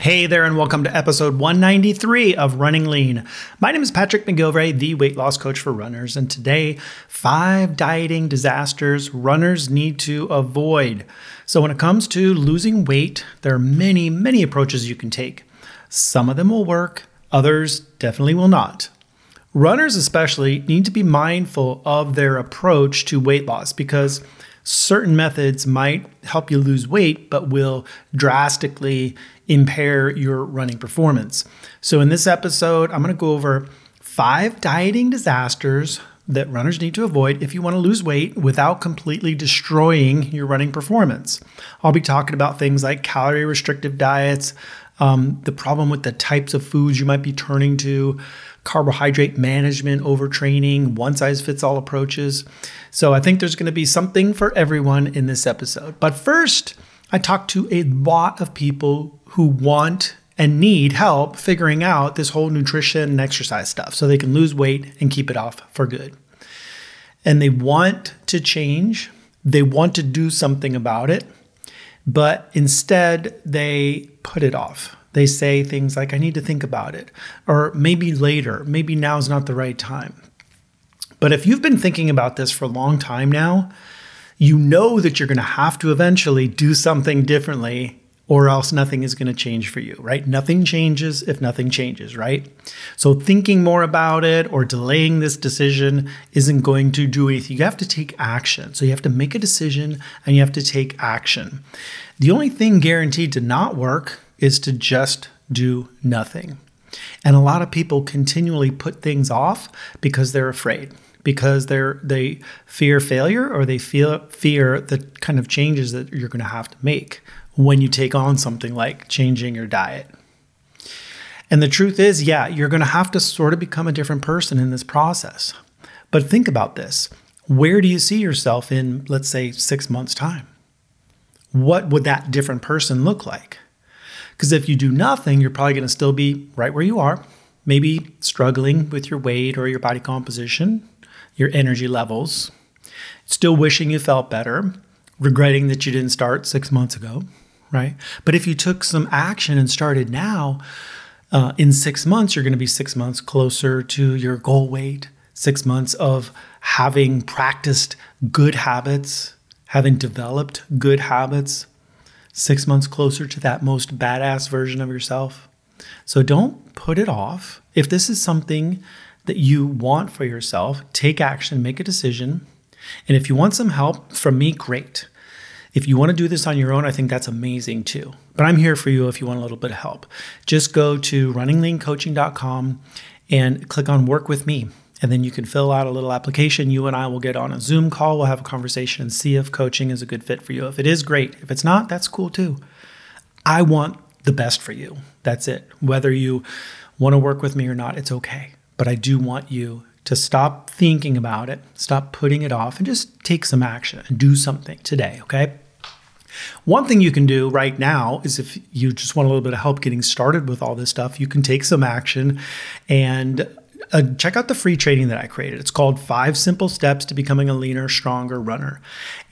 Hey there, and welcome to episode 193 of Running Lean. My name is Patrick McGilvray, the weight loss coach for runners, and today, five dieting disasters runners need to avoid. So, when it comes to losing weight, there are many, many approaches you can take. Some of them will work, others definitely will not. Runners, especially, need to be mindful of their approach to weight loss because certain methods might help you lose weight, but will drastically impair your running performance. So, in this episode, I'm going to go over five dieting disasters that runners need to avoid if you want to lose weight without completely destroying your running performance. I'll be talking about things like calorie restrictive diets, um, the problem with the types of foods you might be turning to, carbohydrate management, overtraining, one size fits all approaches. So I think there's going to be something for everyone in this episode. But first, I talked to a lot of people who want and need help figuring out this whole nutrition and exercise stuff so they can lose weight and keep it off for good. And they want to change, they want to do something about it, but instead they put it off. They say things like, I need to think about it, or maybe later, maybe now's not the right time. But if you've been thinking about this for a long time now, you know that you're going to have to eventually do something differently or else nothing is going to change for you, right? Nothing changes if nothing changes, right? So thinking more about it or delaying this decision isn't going to do anything. You have to take action. So you have to make a decision and you have to take action. The only thing guaranteed to not work is to just do nothing. And a lot of people continually put things off because they're afraid, because they're they fear failure or they feel fear the kind of changes that you're going to have to make when you take on something like changing your diet. And the truth is, yeah, you're going to have to sort of become a different person in this process. But think about this. Where do you see yourself in, let's say, six months' time? What would that different person look like? Because if you do nothing, you're probably going to still be right where you are, maybe struggling with your weight or your body composition, your energy levels, still wishing you felt better, regretting that you didn't start six months ago, right? But if you took some action and started now, uh, in six months, you're going to be six months closer to your goal weight, six months of having practiced good habits, having developed good habits, six months closer to that most badass version of yourself. So don't put it off. If this is something that you want for yourself, take action, make a decision. And if you want some help from me, great. If you want to do this on your own, I think that's amazing too. But I'm here for you if you want a little bit of help. Just go to runningleancoaching.com and click on work with me. And then you can fill out a little application. You and I will get on a Zoom call. We'll have a conversation and see if coaching is a good fit for you. If it is, great. If it's not, that's cool too. I want the best for you. That's it. Whether you want to work with me or not, it's okay. But I do want you to stop thinking about it, stop putting it off, and just take some action and do something today, okay? One thing you can do right now is if you just want a little bit of help getting started with all this stuff, you can take some action and uh, check out the free training that I created. It's called Five Simple Steps to Becoming a Leaner, Stronger Runner.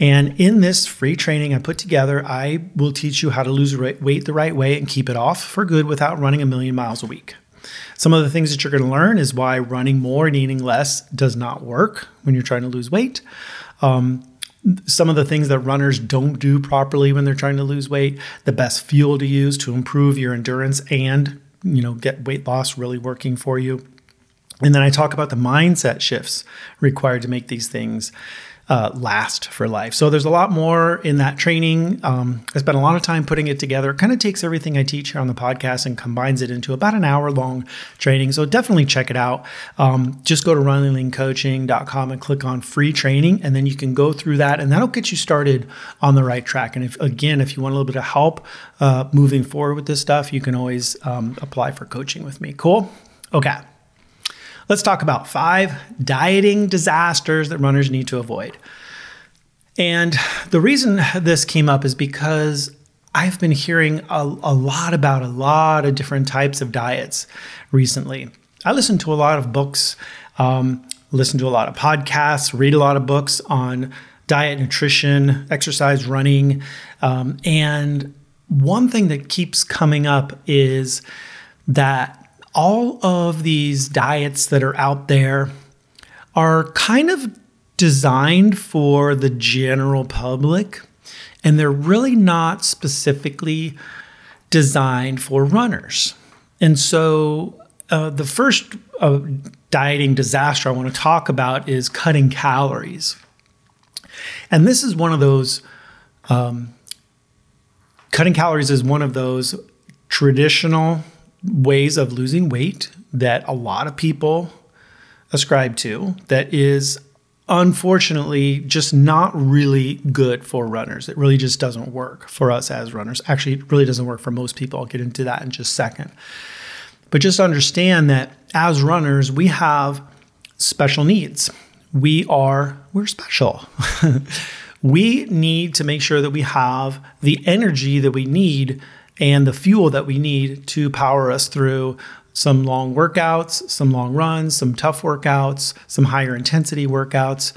And in this free training I put together, I will teach you how to lose weight the right way and keep it off for good without running a million miles a week. Some of the things that you're going to learn is why running more and eating less does not work when you're trying to lose weight. Um, some of the things that runners don't do properly when they're trying to lose weight, the best fuel to use to improve your endurance and you know get weight loss really working for you and then I talk about the mindset shifts required to make these things uh, last for life. So there's a lot more in that training. Um, I spent a lot of time putting it together. It kind of takes everything I teach here on the podcast and combines it into about an hour long training. So definitely check it out. Um, just go to runningleancoaching.com and click on free training, and then you can go through that, and that'll get you started on the right track. And if again, if you want a little bit of help uh, moving forward with this stuff, you can always um, apply for coaching with me. Cool. Okay. Let's talk about five dieting disasters that runners need to avoid. And the reason this came up is because I've been hearing a, a, lot about a lot of different types of diets recently. I listen to a lot of books, um, listen to a lot of podcasts, read a lot of books on diet, nutrition, exercise, running. Um, and one thing that keeps coming up is that all of these diets that are out there are kind of designed for the general public, and they're really not specifically designed for runners. And so, uh, the first uh, dieting disaster I want to talk about is cutting calories. And this is one of those, um, cutting calories is one of those traditional ways of losing weight that a lot of people ascribe to that is unfortunately just not really good for runners. It really just doesn't work for us as runners. Actually, it really doesn't work for most people. I'll get into that in just a second. But just understand that as runners, we have special needs. We are we're special. we need to make sure that we have the energy that we need and the fuel that we need to power us through some long workouts, some long runs, some tough workouts, some higher intensity workouts.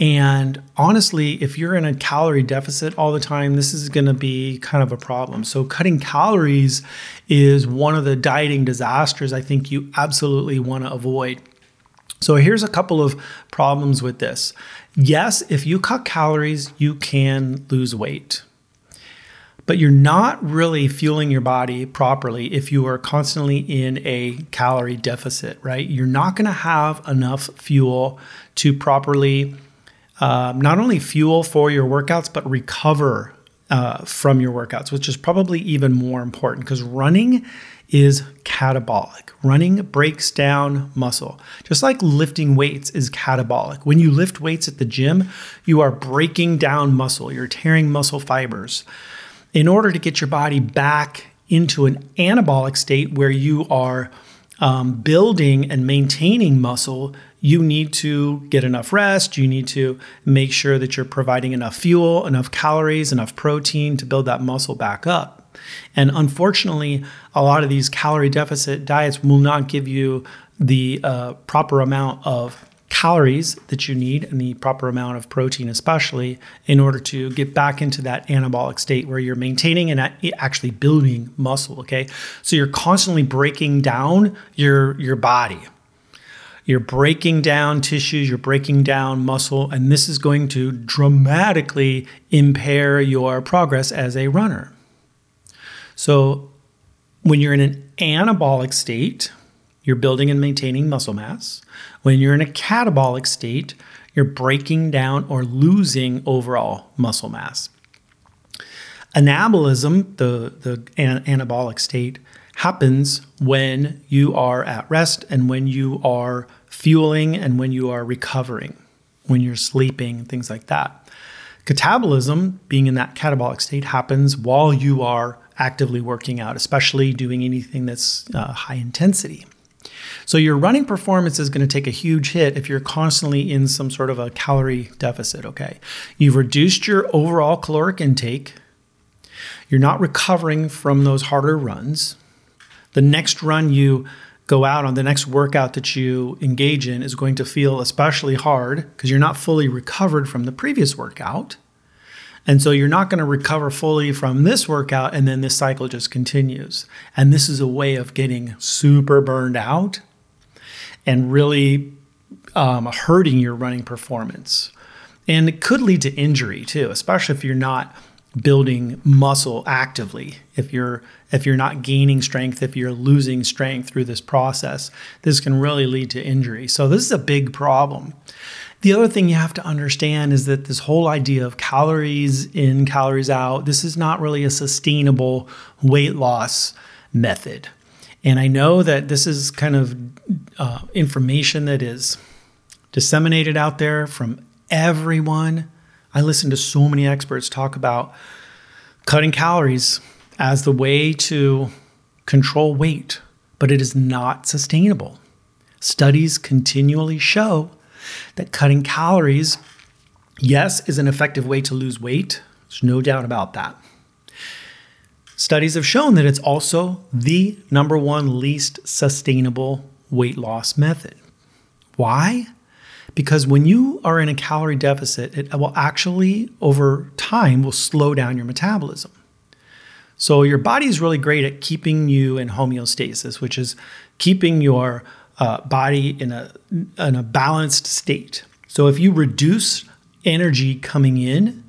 And honestly, if you're in a calorie deficit all the time, this is going to be kind of a problem. So, cutting calories is one of the dieting disasters I think you absolutely want to avoid. So, here's a couple of problems with this. Yes, if you cut calories, you can lose weight but you're not really fueling your body properly if you are constantly in a calorie deficit, right? You're not going to have enough fuel to properly um, not only fuel for your workouts, but recover uh, from your workouts, which is probably even more important because running is catabolic. Running breaks down muscle, just like lifting weights is catabolic. When you lift weights at the gym, you are breaking down muscle, you're tearing muscle fibers in order to get your body back into an anabolic state where you are um, building and maintaining muscle, you need to get enough rest. You need to make sure that you're providing enough fuel, enough calories, enough protein to build that muscle back up. And unfortunately, a lot of these calorie deficit diets will not give you the uh, proper amount of calories that you need and the proper amount of protein, especially in order to get back into that anabolic state where you're maintaining and actually building muscle. Okay. So you're constantly breaking down your, your body. You're breaking down tissues, you're breaking down muscle, and this is going to dramatically impair your progress as a runner. So, when you're in an anabolic state, you're building and maintaining muscle mass. When you're in a catabolic state, you're breaking down or losing overall muscle mass. Anabolism, the, the an- anabolic state, happens when you are at rest and when you are fueling and when you are recovering, when you're sleeping, things like that. Catabolism, being in that catabolic state, happens while you are actively working out, especially doing anything that's uh, high intensity. So your running performance is going to take a huge hit if you're constantly in some sort of a calorie deficit, okay? You've reduced your overall caloric intake. You're not recovering from those harder runs. The next run you go out on, the next workout that you engage in is going to feel especially hard because you're not fully recovered from the previous workout. And so you're not going to recover fully from this workout, and then this cycle just continues. And this is a way of getting super burned out and really um, hurting your running performance. And it could lead to injury too, especially if you're not building muscle actively. If you're if you're not gaining strength, if you're losing strength through this process, this can really lead to injury. So this is a big problem. The other thing you have to understand is that this whole idea of calories in, calories out, this is not really a sustainable weight loss method. And I know that this is kind of uh, information that is disseminated out there from everyone. I listen to so many experts talk about cutting calories as the way to control weight, but it is not sustainable. Studies continually show that cutting calories, yes, is an effective way to lose weight. There's no doubt about that. Studies have shown that it's also the number one least sustainable weight loss method. Why? Because when you are in a calorie deficit, it will actually, over time, will slow down your metabolism. So your body is really great at keeping you in homeostasis, which is keeping your uh, body in a in a balanced state. So if you reduce energy coming in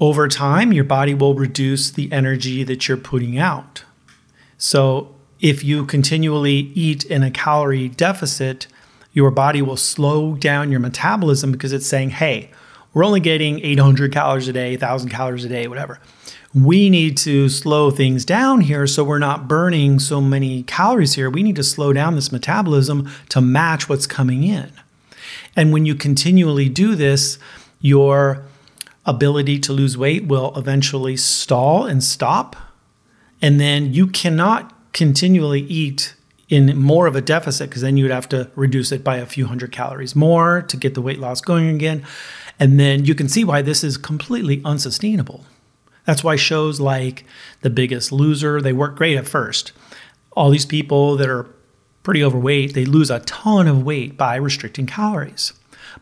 over time, your body will reduce the energy that you're putting out. So if you continually eat in a calorie deficit, your body will slow down your metabolism because it's saying, hey, we're only getting 800 calories a day, 1,000 calories a day, whatever. We need to slow things down here so we're not burning so many calories here. We need to slow down this metabolism to match what's coming in. And when you continually do this, your ability to lose weight will eventually stall and stop. And then you cannot continually eat in more of a deficit because then you would have to reduce it by a few hundred calories more to get the weight loss going again. And then you can see why this is completely unsustainable. That's why shows like The Biggest Loser, they work great at first. All these people that are pretty overweight, they lose a ton of weight by restricting calories.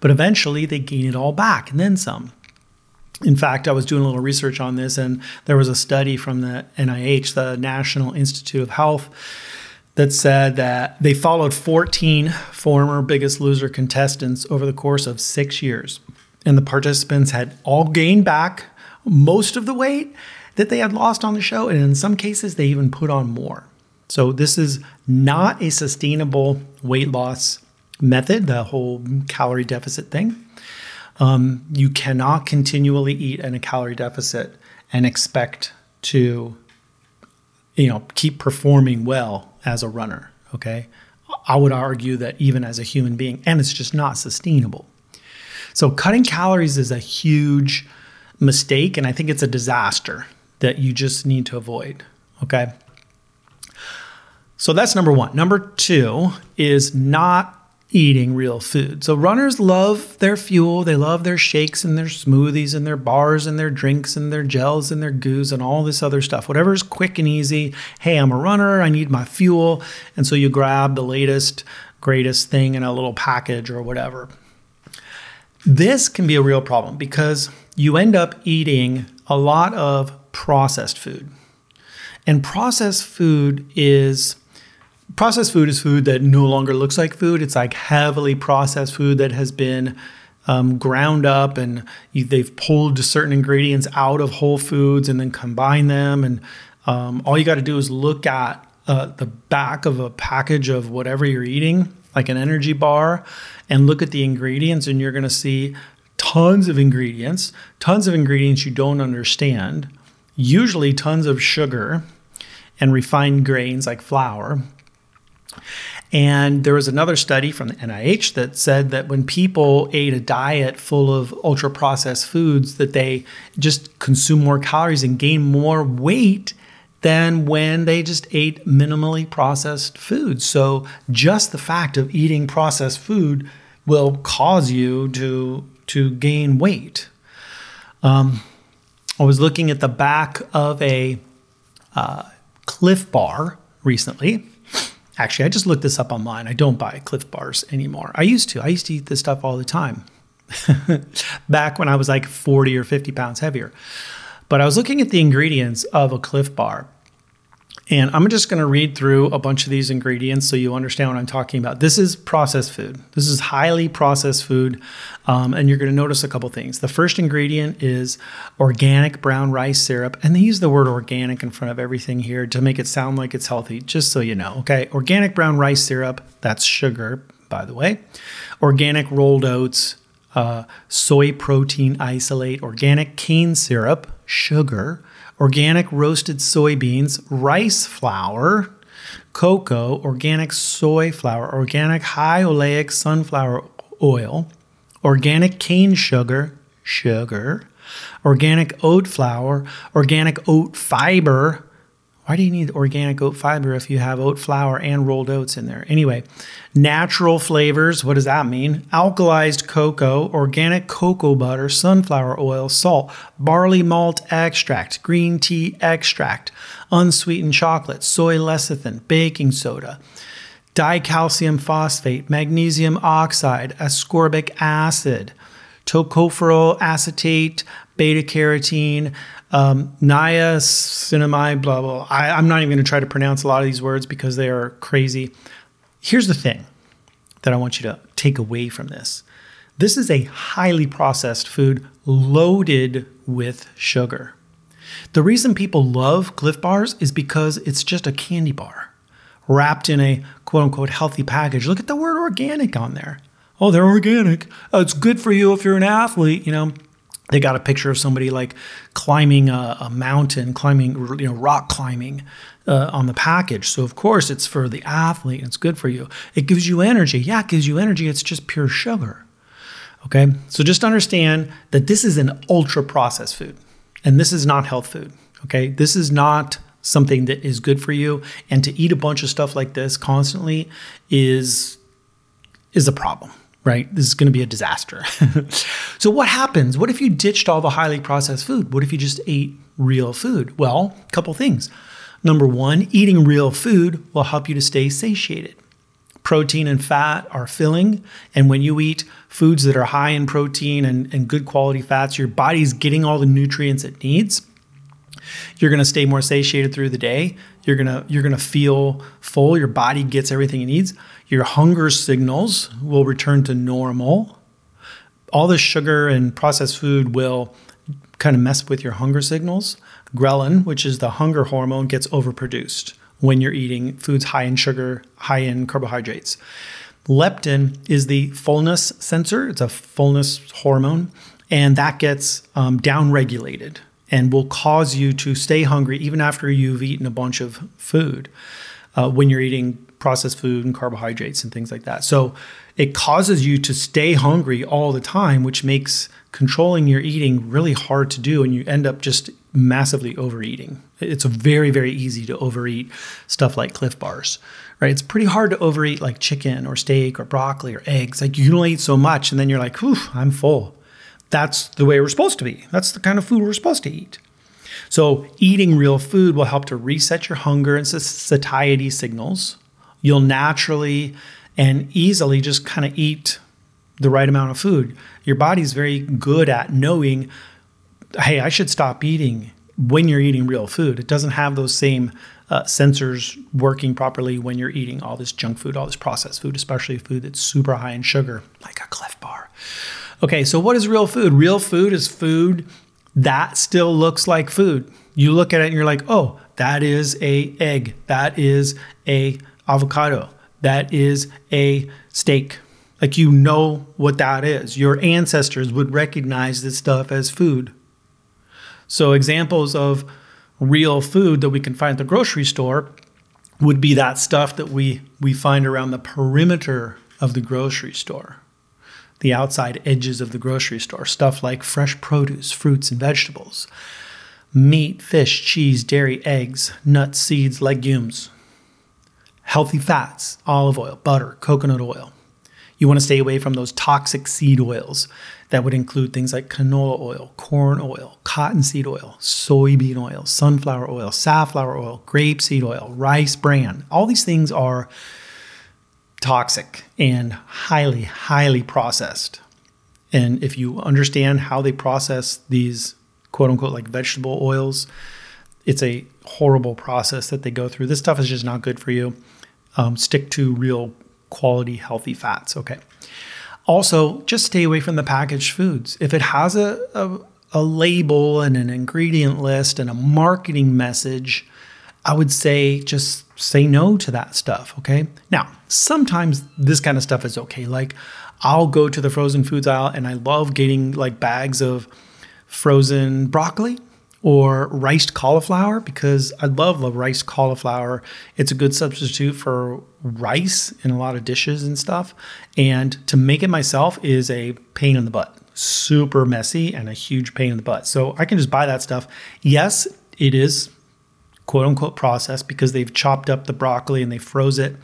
But eventually they gain it all back and then some. In fact, I was doing a little research on this, and there was a study from the NIH, the National Institute of Health, that said that they followed 14 former Biggest Loser contestants over the course of six years. And the participants had all gained back most of the weight that they had lost on the show. And in some cases, they even put on more. So, this is not a sustainable weight loss method, the whole calorie deficit thing. Um, you cannot continually eat in a calorie deficit and expect to, you know, keep performing well as a runner. Okay. I would argue that even as a human being, and it's just not sustainable. So, cutting calories is a huge mistake, and I think it's a disaster that you just need to avoid. Okay. So, that's number one. Number two is not eating real food. So runners love their fuel. They love their shakes and their smoothies and their bars and their drinks and their gels and their goos and all this other stuff. Whatever is quick and easy. Hey, I'm a runner. I need my fuel. And so you grab the latest, greatest thing in a little package or whatever. This can be a real problem because you end up eating a lot of processed food. And processed food is processed food is food that no longer looks like food. It's like heavily processed food that has been um, ground up and you, they've pulled certain ingredients out of whole foods and then combine them. And um, all you got to do is look at uh, the back of a package of whatever you're eating, like an energy bar, and look at the ingredients, and you're going to see tons of ingredients, tons of ingredients you don't understand, usually tons of sugar and refined grains like flour and there was another study from the NIH that said that when people ate a diet full of ultra processed foods, that they just consume more calories and gain more weight than when they just ate minimally processed foods. So just the fact of eating processed food will cause you to to gain weight. Um, I was looking at the back of a uh, Clif Bar recently Actually, I just looked this up online. I don't buy Clif Bars anymore. I used to. I used to eat this stuff all the time back when I was like 40 or 50 pounds heavier. But I was looking at the ingredients of a Clif Bar and I'm just going to read through a bunch of these ingredients so you understand what I'm talking about. This is processed food. This is highly processed food. Um, and you're going to notice a couple things. The first ingredient is organic brown rice syrup. And they use the word organic in front of everything here to make it sound like it's healthy, just so you know. Okay. Organic brown rice syrup, that's sugar, by the way. Organic rolled oats, uh, soy protein isolate, organic cane syrup, sugar organic roasted soybeans, rice flour, cocoa, organic soy flour, organic high oleic sunflower oil, organic cane sugar, sugar, organic oat flour, organic oat fiber. Why do you need organic oat fiber if you have oat flour and rolled oats in there? Anyway, natural flavors, what does that mean? Alkalized cocoa, organic cocoa butter, sunflower oil, salt, barley malt extract, green tea extract, unsweetened chocolate, soy lecithin, baking soda, dicalcium phosphate, magnesium oxide, ascorbic acid, tocopherol acetate, beta carotene, um, niacinamide, blah, blah. I, I'm not even going to try to pronounce a lot of these words because they are crazy. Here's the thing that I want you to take away from this this is a highly processed food loaded with sugar. The reason people love Clif Bars is because it's just a candy bar wrapped in a quote unquote healthy package. Look at the word organic on there. Oh, they're organic. Oh, it's good for you if you're an athlete. You know, they got a picture of somebody like climbing a, a mountain, climbing, you know, rock climbing uh, on the package. So, of course, it's for the athlete and it's good for you. It gives you energy. Yeah, it gives you energy. It's just pure sugar. Okay. So, just understand that this is an ultra processed food and this is not health food. Okay. This is not something that is good for you. And to eat a bunch of stuff like this constantly is is a problem right? This is going to be a disaster. so, what happens? What if you ditched all the highly processed food? What if you just ate real food? Well, a couple things. Number one, eating real food will help you to stay satiated. Protein and fat are filling, and when you eat foods that are high in protein and, and good quality fats, your body's getting all the nutrients it needs. You're going to stay more satiated through the day. You're to you're going to feel full. Your body gets everything it needs. Your hunger signals will return to normal. All the sugar and processed food will kind of mess with your hunger signals. Ghrelin, which is the hunger hormone, gets overproduced when you're eating foods high in sugar, high in carbohydrates. Leptin is the fullness sensor, it's a fullness hormone, and that gets um, downregulated and will cause you to stay hungry even after you've eaten a bunch of food uh, when you're eating processed food and carbohydrates and things like that. So it causes you to stay hungry all the time, which makes controlling your eating really hard to do. And you end up just massively overeating. It's very, very easy to overeat stuff like Clif Bars, right? It's pretty hard to overeat like chicken or steak or broccoli or eggs. Like you don't eat so much and then you're like, whew, I'm full. That's the way we're supposed to be. That's the kind of food we're supposed to eat. So, eating real food will help to reset your hunger and satiety signals, you'll naturally and easily just kind of eat the right amount of food. Your body's very good at knowing, hey, I should stop eating when you're eating real food. It doesn't have those same uh, sensors working properly when you're eating all this junk food, all this processed food, especially food that's super high in sugar, like a Clif Bar. Okay, so what is real food? Real food is food that still looks like food. You look at it and you're like, oh, that is a egg. That is a avocado. That is a steak. Like you know what that is. Your ancestors would recognize this stuff as food. So, examples of real food that we can find at the grocery store would be that stuff that we, we find around the perimeter of the grocery store, the outside edges of the grocery store, stuff like fresh produce, fruits, and vegetables, meat, fish, cheese, dairy, eggs, nuts, seeds, legumes, healthy fats, olive oil, butter, coconut oil. You want to stay away from those toxic seed oils that would include things like canola oil, corn oil, cottonseed oil, soybean oil, sunflower oil, safflower oil, grapeseed oil, rice bran. All these things are toxic and highly, highly processed. And if you understand how they process these quote unquote like vegetable oils, it's a horrible process that they go through. This stuff is just not good for you um, stick to real quality, healthy fats. Okay. Also, just stay away from the packaged foods. If it has a, a, a label and an ingredient list and a marketing message, I would say just say no to that stuff. Okay. Now, sometimes this kind of stuff is okay. Like, I'll go to the frozen foods aisle and I love getting like bags of frozen broccoli or riced cauliflower because I love the riced cauliflower. It's a good substitute for rice in a lot of dishes and stuff. And to make it myself is a pain in the butt. Super messy and a huge pain in the butt. So I can just buy that stuff. Yes, it is quote unquote processed because they've chopped up the broccoli and they froze it.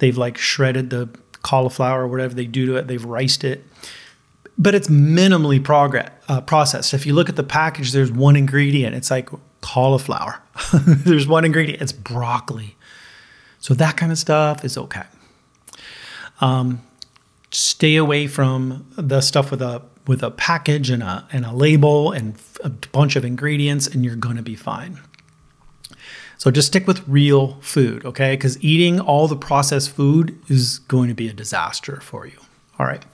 They've like shredded the cauliflower or whatever they do to it. They've riced it. But it's minimally uh, processed. If you look at the package, there's one ingredient. It's like cauliflower. there's one ingredient. It's broccoli. So that kind of stuff is okay. Um, stay away from the stuff with a with a package and a and a label and a bunch of ingredients, and you're going to be fine. So just stick with real food, okay? Because eating all the processed food is going to be a disaster for you. All right.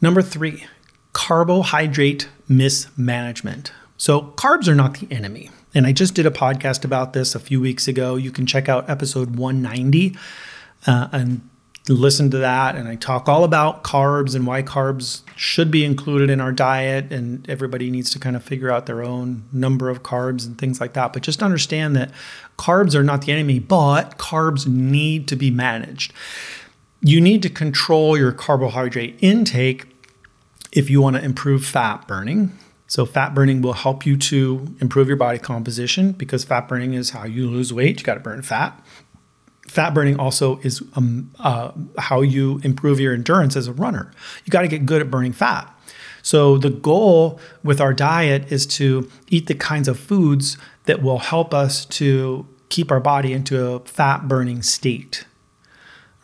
Number three, carbohydrate mismanagement. So carbs are not the enemy. And I just did a podcast about this a few weeks ago. You can check out episode 190 uh, and listen to that. And I talk all about carbs and why carbs should be included in our diet. And everybody needs to kind of figure out their own number of carbs and things like that. But just understand that carbs are not the enemy, but carbs need to be managed. You need to control your carbohydrate intake if you want to improve fat burning. So, fat burning will help you to improve your body composition because fat burning is how you lose weight. You got to burn fat fat burning also is um, uh, how you improve your endurance as a runner. You got to get good at burning fat. So, the goal with our diet is to eat the kinds of foods that will help us to keep our body into a fat burning state.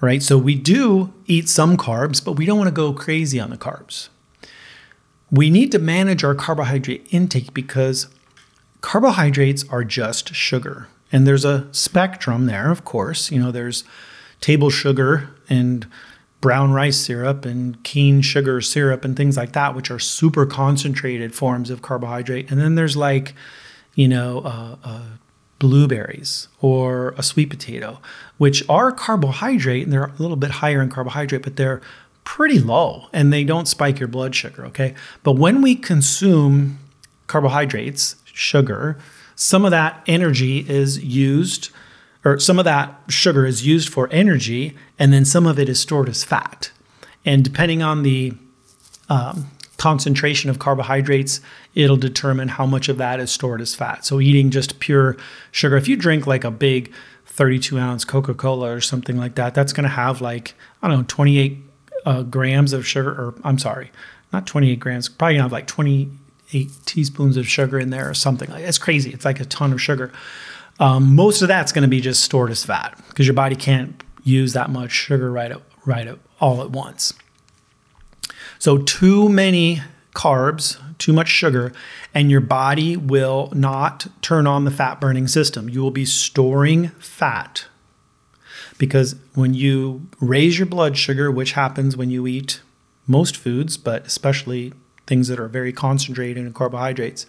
Right? So, we do eat some carbs, but we don't want to go crazy on the carbs. We need to manage our carbohydrate intake because carbohydrates are just sugar. And there's a spectrum there, of course. You know, there's table sugar and brown rice syrup and cane sugar syrup and things like that, which are super concentrated forms of carbohydrate. And then there's like, you know, uh, uh, blueberries or a sweet potato, which are carbohydrate and they're a little bit higher in carbohydrate, but they're pretty low and they don't spike your blood sugar. Okay. But when we consume carbohydrates, sugar, some of that energy is used, or some of that sugar is used for energy, and then some of it is stored as fat. And depending on the um, concentration of carbohydrates, it'll determine how much of that is stored as fat. So, eating just pure sugar, if you drink like a big 32 ounce Coca Cola or something like that, that's going to have like, I don't know, 28 uh, grams of sugar, or I'm sorry, not 28 grams, probably have like 28 teaspoons of sugar in there or something like It's crazy. It's like a ton of sugar. Um, most of that's going to be just stored as fat because your body can't use that much sugar right at, right at, all at once. So too many carbs, too much sugar, and your body will not turn on the fat burning system. You will be storing fat because when you raise your blood sugar, which happens when you eat most foods, but especially things that are very concentrated in carbohydrates,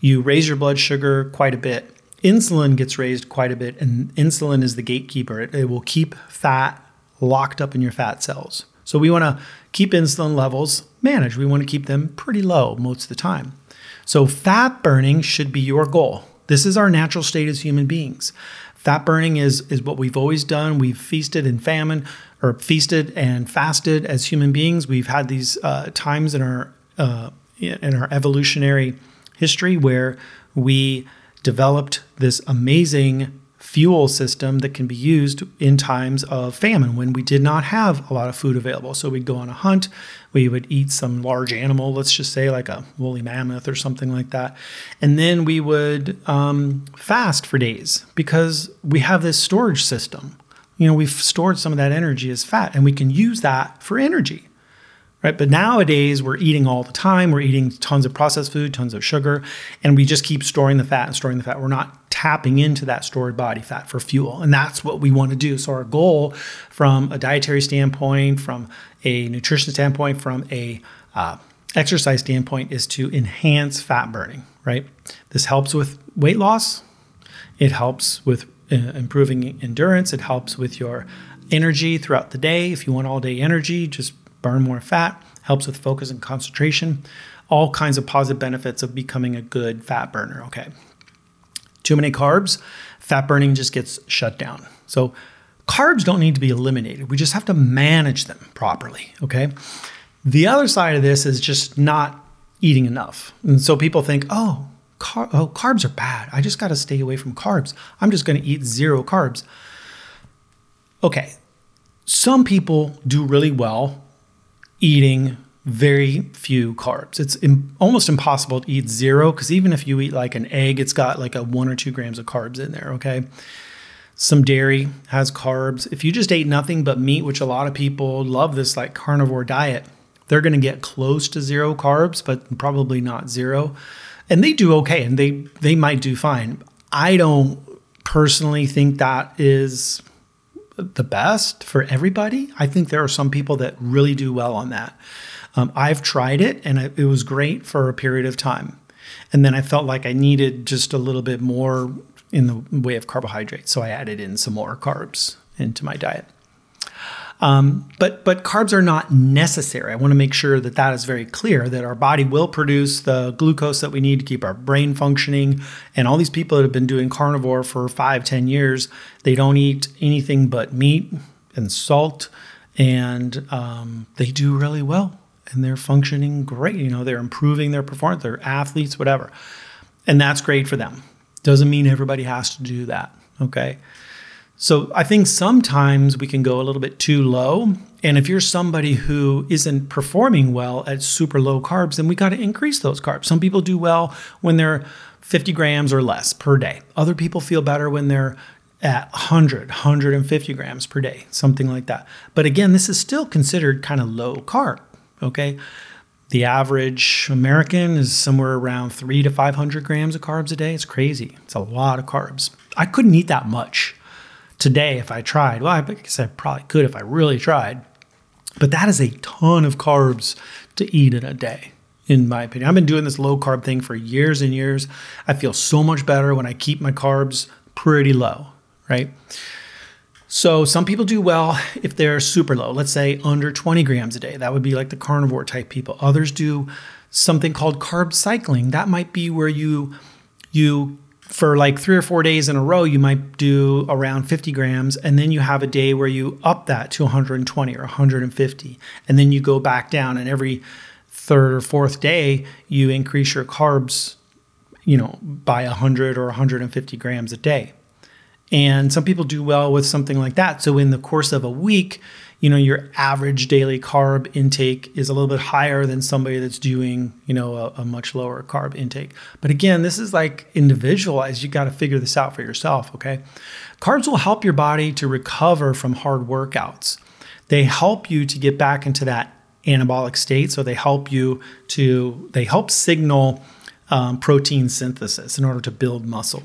you raise your blood sugar quite a bit. Insulin gets raised quite a bit, and insulin is the gatekeeper. It, it will keep fat locked up in your fat cells. So we want to keep insulin levels managed. We want to keep them pretty low most of the time. So fat burning should be your goal. This is our natural state as human beings. Fat burning is, is what we've always done. We've feasted in famine or feasted and fasted as human beings. We've had these uh, times in our uh, in our evolutionary history where we developed this amazing fuel system that can be used in times of famine when we did not have a lot of food available. So we'd go on a hunt, we would eat some large animal, let's just say like a woolly mammoth or something like that. And then we would um, fast for days because we have this storage system. You know, we've stored some of that energy as fat and we can use that for energy right? But nowadays we're eating all the time. We're eating tons of processed food, tons of sugar, and we just keep storing the fat and storing the fat. We're not tapping into that stored body fat for fuel. And that's what we want to do. So our goal from a dietary standpoint, from a nutrition standpoint, from a uh, exercise standpoint is to enhance fat burning, right? This helps with weight loss. It helps with uh, improving endurance. It helps with your energy throughout the day. If you want all day energy, just burn more fat, helps with focus and concentration, all kinds of positive benefits of becoming a good fat burner. Okay. Too many carbs, fat burning just gets shut down. So, carbs don't need to be eliminated. We just have to manage them properly. Okay. The other side of this is just not eating enough. And so people think, oh, car- oh, carbs are bad. I just got to stay away from carbs. I'm just going to eat zero carbs. Okay, some people do really well eating very few carbs. It's Im- almost impossible to eat zero because even if you eat like an egg, it's got like a one or two grams of carbs in there. Okay. Some dairy has carbs. If you just ate nothing but meat, which a lot of people love this like carnivore diet, they're going to get close to zero carbs, but probably not zero. And they do okay and they they might do fine. I don't personally think that is the best for everybody. I think there are some people that really do well on that. Um, I've tried it and it was great for a period of time. And then I felt like I needed just a little bit more in the way of carbohydrates. So I added in some more carbs into my diet. Um, but but carbs are not necessary. I want to make sure that that is very clear. That our body will produce the glucose that we need to keep our brain functioning. And all these people that have been doing carnivore for five, ten years, they don't eat anything but meat and salt, and um, they do really well. And they're functioning great. You know, they're improving their performance. They're athletes, whatever, and that's great for them. Doesn't mean everybody has to do that. Okay. So I think sometimes we can go a little bit too low. And if you're somebody who isn't performing well at super low carbs, then we got to increase those carbs. Some people do well when they're 50 grams or less per day. Other people feel better when they're at 100, 150 grams per day, something like that. But again, this is still considered kind of low carb, okay? The average American is somewhere around three to 500 grams of carbs a day. It's crazy. It's a lot of carbs. I couldn't eat that much today if I tried. Well, I guess I probably could if I really tried. But that is a ton of carbs to eat in a day, in my opinion. I've been doing this low carb thing for years and years. I feel so much better when I keep my carbs pretty low, right? So some people do well if they're super low, let's say under 20 grams a day. That would be like the carnivore type people. Others do something called carb cycling. That might be where you you for like three or four days in a row, you might do around 50 grams, and then you have a day where you up that to 120 or 150, and then you go back down, and every third or fourth day, you increase your carbs, you know, by 100 or 150 grams a day. And some people do well with something like that. So in the course of a week, you know your average daily carb intake is a little bit higher than somebody that's doing you know a, a much lower carb intake. But again this is like individualized. You got to figure this out for yourself okay? Carbs will help your body to recover from hard workouts. They help you to get back into that anabolic state so they help you to they help signal um, protein synthesis in order to build muscle.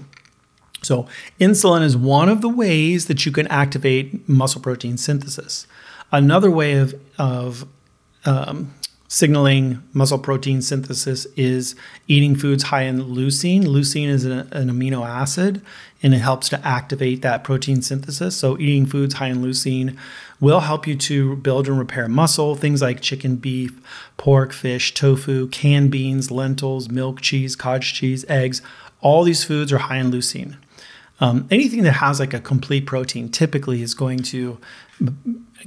So, insulin is one of the ways that you can activate muscle protein synthesis. Another way of, of um, signaling muscle protein synthesis is eating foods high in leucine. Leucine is an, an, amino acid and it helps to activate that protein synthesis. So, eating foods high in leucine will help you to build and repair muscle. Things like chicken, beef, pork, fish, tofu, canned beans, lentils, milk, cheese, cottage cheese, eggs. All these foods are high in leucine. Um, anything that has like a complete protein typically is going to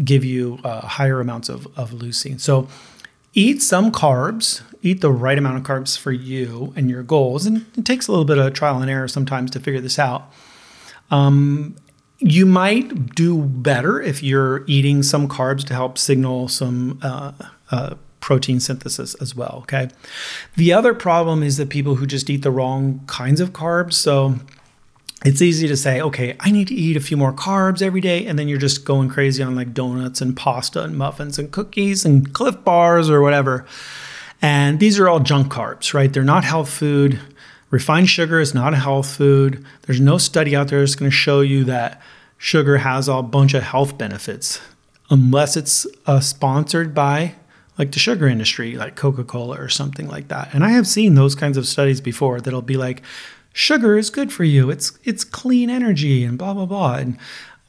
give you uh, higher amounts of, of leucine. So eat some carbs, eat the right amount of carbs for you and your goals. And it takes a little bit of trial and error sometimes to figure this out. Um, you might do better if you're eating some carbs to help signal some uh, uh, protein synthesis as well. Okay. The other problem is that people who just eat the wrong kinds of carbs. So it's easy to say, okay, I need to eat a few more carbs every day. And then you're just going crazy on like donuts and pasta and muffins and cookies and Clif bars or whatever. And these are all junk carbs, right? They're not health food. Refined sugar is not a health food. There's no study out there that's going to show you that sugar has a bunch of health benefits unless it's uh, sponsored by like the sugar industry, like Coca Cola or something like that. And I have seen those kinds of studies before that'll be like, sugar is good for you. It's it's clean energy and blah blah blah. And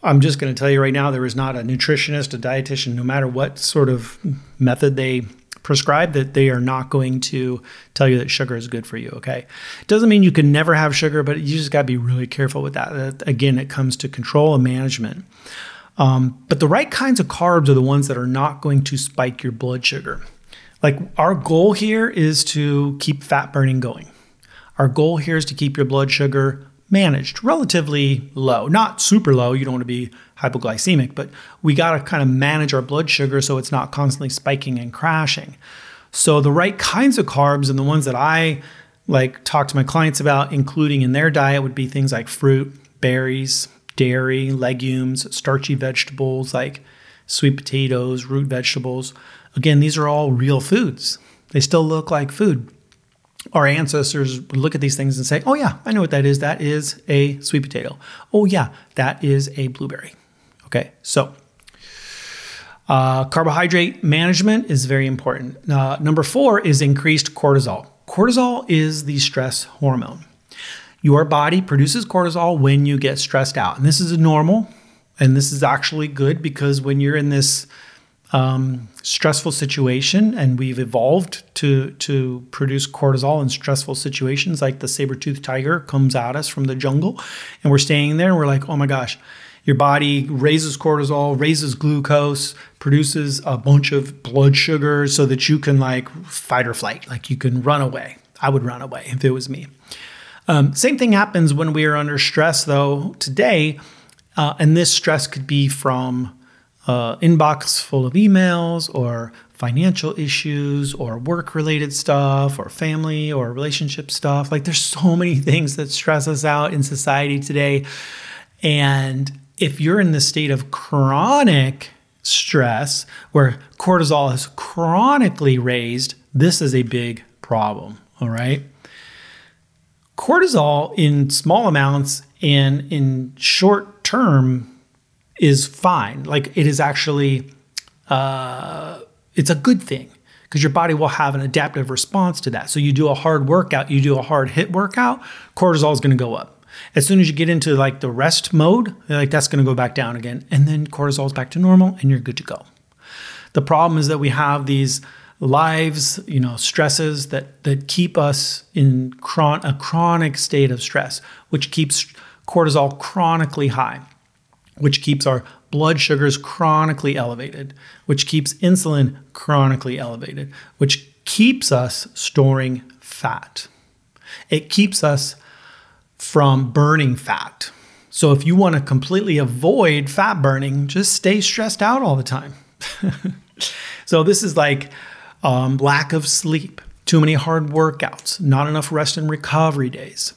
I'm just going to tell you right now, there is not a nutritionist, a dietitian, no matter what sort of method they prescribe, that they are not going to tell you that sugar is good for you. Okay, it doesn't mean you can never have sugar, but you just got to be really careful with that. Again, it comes to control and management. Um, but the right kinds of carbs are the ones that are not going to spike your blood sugar. Like our goal here is to keep fat burning going Our goal here is to keep your blood sugar managed relatively low, not super low. You don't want to be hypoglycemic, but we got to kind of manage our blood sugar so it's not constantly spiking and crashing. So the right kinds of carbs and the ones that I like talk to my clients about including in their diet would be things like fruit, berries, dairy, legumes, starchy vegetables like sweet potatoes, root vegetables. Again, these are all real foods. They still look like food. Our ancestors would look at these things and say, Oh, yeah, I know what that is. That is a sweet potato. Oh, yeah, that is a blueberry. Okay, so uh, carbohydrate management is very important. Uh, number four is increased cortisol. Cortisol is the stress hormone. Your body produces cortisol when you get stressed out. And this is normal. And this is actually good because when you're in this um, stressful situation and we've evolved to, to produce cortisol in stressful situations, like the saber-toothed tiger comes at us from the jungle and we're staying there and we're like, oh my gosh, your body raises cortisol, raises glucose, produces a bunch of blood sugar so that you can like fight or flight, like you can run away. I would run away if it was me. Um, same thing happens when we are under stress, though, today. Uh, and this stress could be from uh, inbox full of emails or financial issues or work related stuff or family or relationship stuff. Like there's so many things that stress us out in society today. And if you're in the state of chronic stress where cortisol is chronically raised, this is a big problem. All right cortisol in small amounts and in short term is fine. Like it is actually, uh, it's a good thing because your body will have an adaptive response to that. So you do a hard workout, you do a hard HIIT workout, cortisol is going to go up. As soon as you get into like the rest mode, like that's going to go back down again, and then cortisol is back to normal, and you're good to go. The problem is that we have these lives, you know, stresses that that keep us in chron- a chronic state of stress, which keeps cortisol chronically high, which keeps our blood sugars chronically elevated, which keeps insulin chronically elevated, which keeps us storing fat. It keeps us from burning fat. So if you want to completely avoid fat burning, just stay stressed out all the time. so this is like um, lack of sleep, too many hard workouts, not enough rest and recovery days.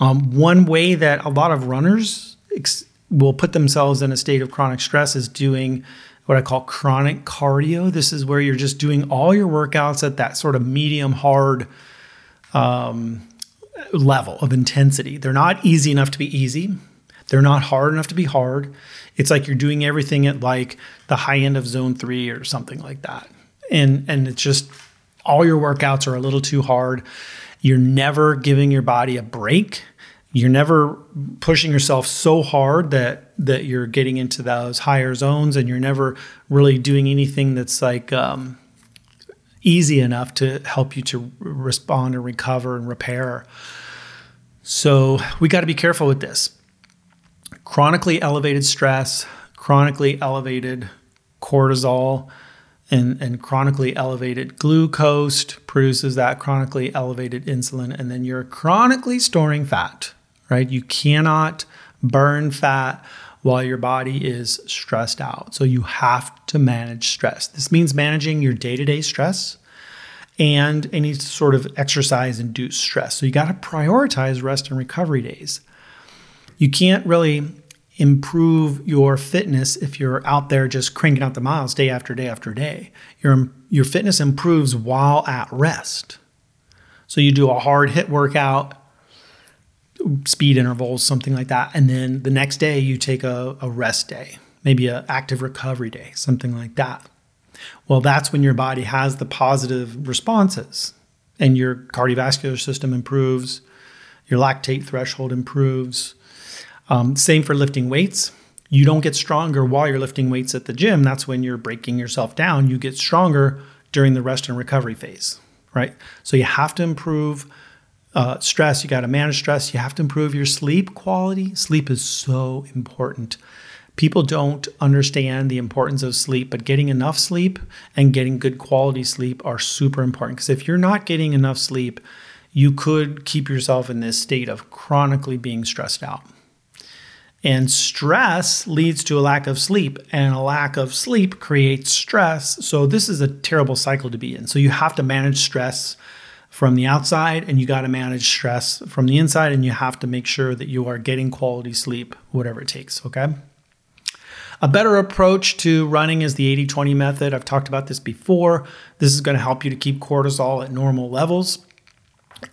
Um, one way that a lot of runners ex- will put themselves in a state of chronic stress is doing what I call chronic cardio. This is where you're just doing all your workouts at that sort of medium hard um, level of intensity. They're not easy enough to be easy. They're not hard enough to be hard. It's like you're doing everything at like the high end of zone three or something like that and and it's just all your workouts are a little too hard. You're never giving your body a break. You're never pushing yourself so hard that that you're getting into those higher zones, and you're never really doing anything that's like um, easy enough to help you to respond and recover and repair. So we got to be careful with this. Chronically elevated stress, chronically elevated cortisol, and, and chronically elevated glucose produces that chronically elevated insulin, and then you're chronically storing fat, right? You cannot burn fat while your body is stressed out. So you have to manage stress. This means managing your day to day stress and any sort of exercise induced stress. So you got to prioritize rest and recovery days. You can't really improve your fitness if you're out there just cranking out the miles day after day after day. Your, your fitness improves while at rest. So you do a hard HIIT workout, speed intervals, something like that. And then the next day you take a, a rest day, maybe an active recovery day, something like that. Well, that's when your body has the positive responses and your cardiovascular system improves, your lactate threshold improves, um, same for lifting weights. You don't get stronger while you're lifting weights at the gym. That's when you're breaking yourself down. You get stronger during the rest and recovery phase, right? So you have to improve uh, stress. You got to manage stress. You have to improve your sleep quality. Sleep is so important. People don't understand the importance of sleep, but getting enough sleep and getting good quality sleep are super important. Because if you're not getting enough sleep, you could keep yourself in this state of chronically being stressed out. And stress leads to a lack of sleep, and a lack of sleep creates stress. So, this is a terrible cycle to be in. So, you have to manage stress from the outside, and you got to manage stress from the inside, and you have to make sure that you are getting quality sleep, whatever it takes. Okay. A better approach to running is the 80 20 method. I've talked about this before. This is going to help you to keep cortisol at normal levels.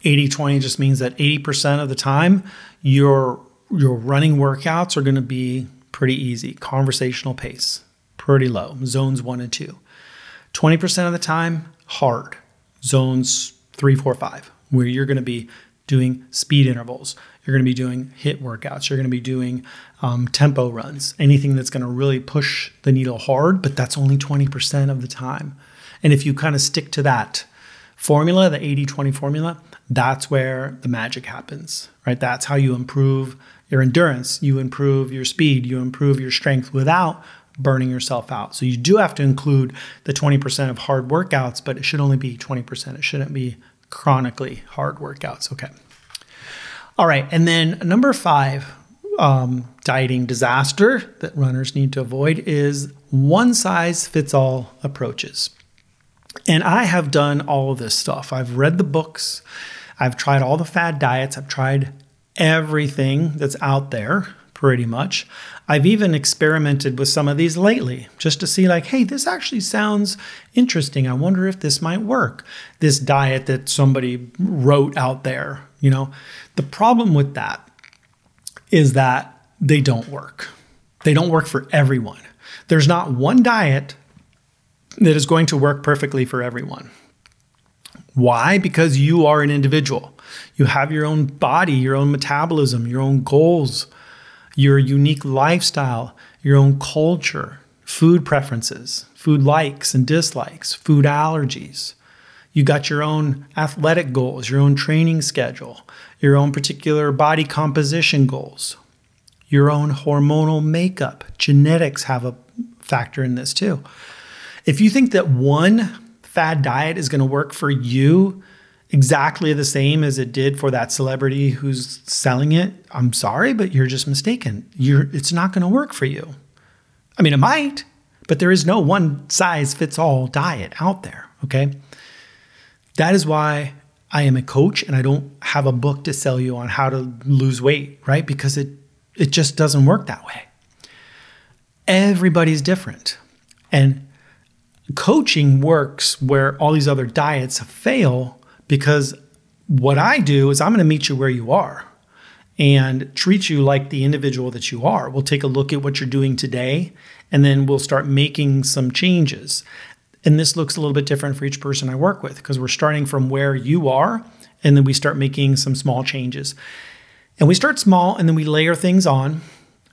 80 20 just means that 80% of the time your your running workouts are going to be pretty easy, conversational pace, pretty low, zones 1 and 2. 20% of the time hard, zones three, four, five, where you're going to be doing speed intervals. You're going to be doing HIIT workouts. You're going to be doing um, tempo runs, anything that's going to really push the needle hard, but that's only 20% of the time. And if you kind of stick to that formula, the 80 20 formula, that's where the magic happens, right? That's how you improve your endurance, you improve your speed, you improve your strength without burning yourself out. So you do have to include the 20% of hard workouts, but it should only be 20%. It shouldn't be chronically hard workouts. Okay. All right. And then number five, um, dieting disaster that runners need to avoid is one size fits all approaches. And I have done all of this stuff. I've read the books, I've tried all the fad diets, I've tried everything that's out there pretty much. I've even experimented with some of these lately just to see, like, hey, this actually sounds interesting. I wonder if this might work. This diet that somebody wrote out there, you know. The problem with that is that they don't work. They don't work for everyone. There's not one diet that is going to work perfectly for everyone. Why? Because you are an individual. You have your own body, your own metabolism, your own goals your unique lifestyle, your own culture, food preferences, food likes and dislikes, food allergies. You got your own athletic goals, your own training schedule, your own particular body composition goals, your own hormonal makeup. Genetics have a factor in this too. If you think that one fad diet is going to work for you, exactly the same as it did for that celebrity who's selling it, I'm sorry, but you're just mistaken. You're it's not going to work for you. I mean, it might, but there is no one size fits all diet out there, okay? That is why I am a coach and I don't have a book to sell you on how to lose weight, right? Because it it just doesn't work that way. Everybody's different. And coaching works where all these other diets fail because what I do is I'm going to meet you where you are and treat you like the individual that you are. We'll take a look at what you're doing today and then we'll start making some changes. And this looks a little bit different for each person I work with because we're starting from where you are and then we start making some small changes. And we start small and then we layer things on.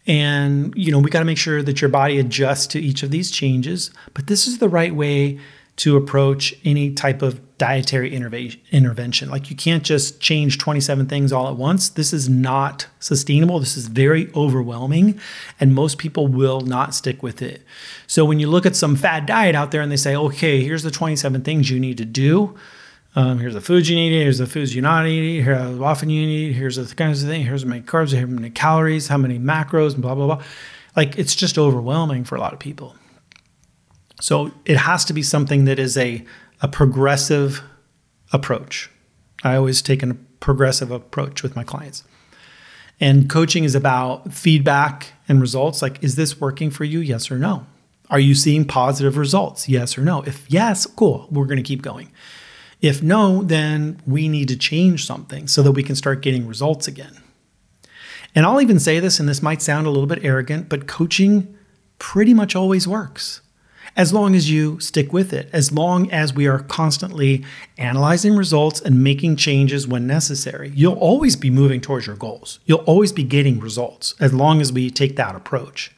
And you know, we got to make sure that your body adjusts to each of these changes, but this is the right way to approach any type of dietary intervention. Like you can't just change 27 things all at once. This is not sustainable. This is very overwhelming, and most people will not stick with it. So when you look at some fad diet out there and they say, okay, here's the 27 things you need to do. Um, here's the foods you need. Here's the foods you're not eating. Here's how often you need. Here's the kinds of things. Here's how many carbs. Here's How many calories. How many macros. And blah blah blah. Like it's just overwhelming for a lot of people. So it has to be something that is a, a progressive approach. I always take a progressive approach with my clients. And coaching is about feedback and results. Like, is this working for you? Yes or no? Are you seeing positive results? Yes or no? If yes, cool, we're going to keep going. If no, then we need to change something so that we can start getting results again. And I'll even say this, and this might sound a little bit arrogant, but coaching pretty much always works as long as you stick with it, as long as we are constantly analyzing results and making changes when necessary. You'll always be moving towards your goals. You'll always be getting results as long as we take that approach.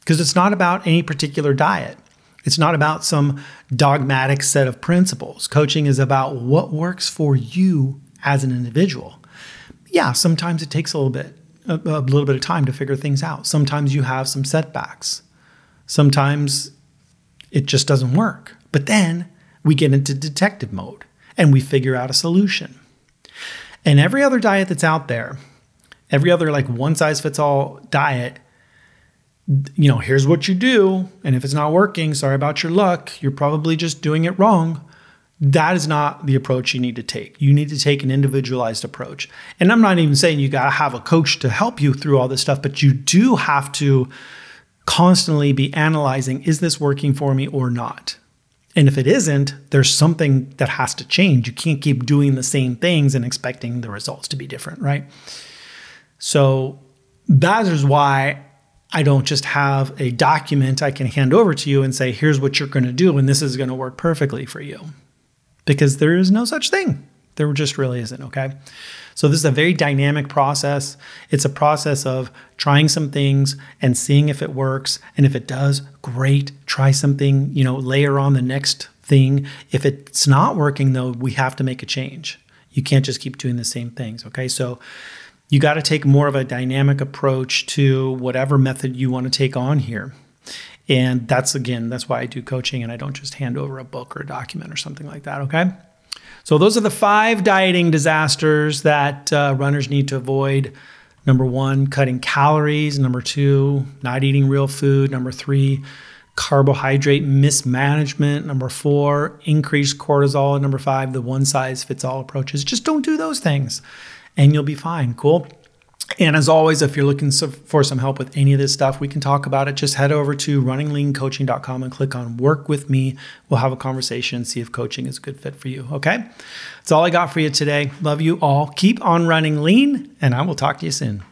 Because it's not about any particular diet. It's not about some dogmatic set of principles. Coaching is about what works for you as an individual. Yeah, sometimes it takes a little bit a, a little bit of time to figure things out. Sometimes you have some setbacks. Sometimes it just doesn't work. But then we get into detective mode and we figure out a solution. And every other diet that's out there, every other like one size fits all diet, you know, here's what you do. And if it's not working, sorry about your luck. You're probably just doing it wrong. That is not the approach you need to take. You need to take an individualized approach. And I'm not even saying you got to have a coach to help you through all this stuff, but you do have to constantly be analyzing is this working for me or not? And if it isn't, there's something that has to change. You can't keep doing the same things and expecting the results to be different, right? So that is why I don't just have a document I can hand over to you and say, here's what you're going to do, and this is going to work perfectly for you. Because there is no such thing. There just really isn't, okay? So this is a very dynamic process. It's a process of trying some things and seeing if it works. And if it does, great. Try something, you know, layer on the next thing. If it's not working though, we have to make a change. You can't just keep doing the same things, okay? So you got to take more of a dynamic approach to whatever method you want to take on here. And that's again, that's why I do coaching and I don't just hand over a book or a document or something like that, okay? So, those are the five dieting disasters that uh, runners need to avoid. Number one, cutting calories. Number two, not eating real food. Number three, carbohydrate mismanagement. Number four, increased cortisol. And number five, the one size fits all approaches. Just don't do those things and you'll be fine. Cool. And as always, if you're looking for some help with any of this stuff, we can talk about it. Just head over to runningleancoaching.com and click on work with me. We'll have a conversation and see if coaching is a good fit for you. Okay. That's all I got for you today. Love you all. Keep on running lean, and I will talk to you soon.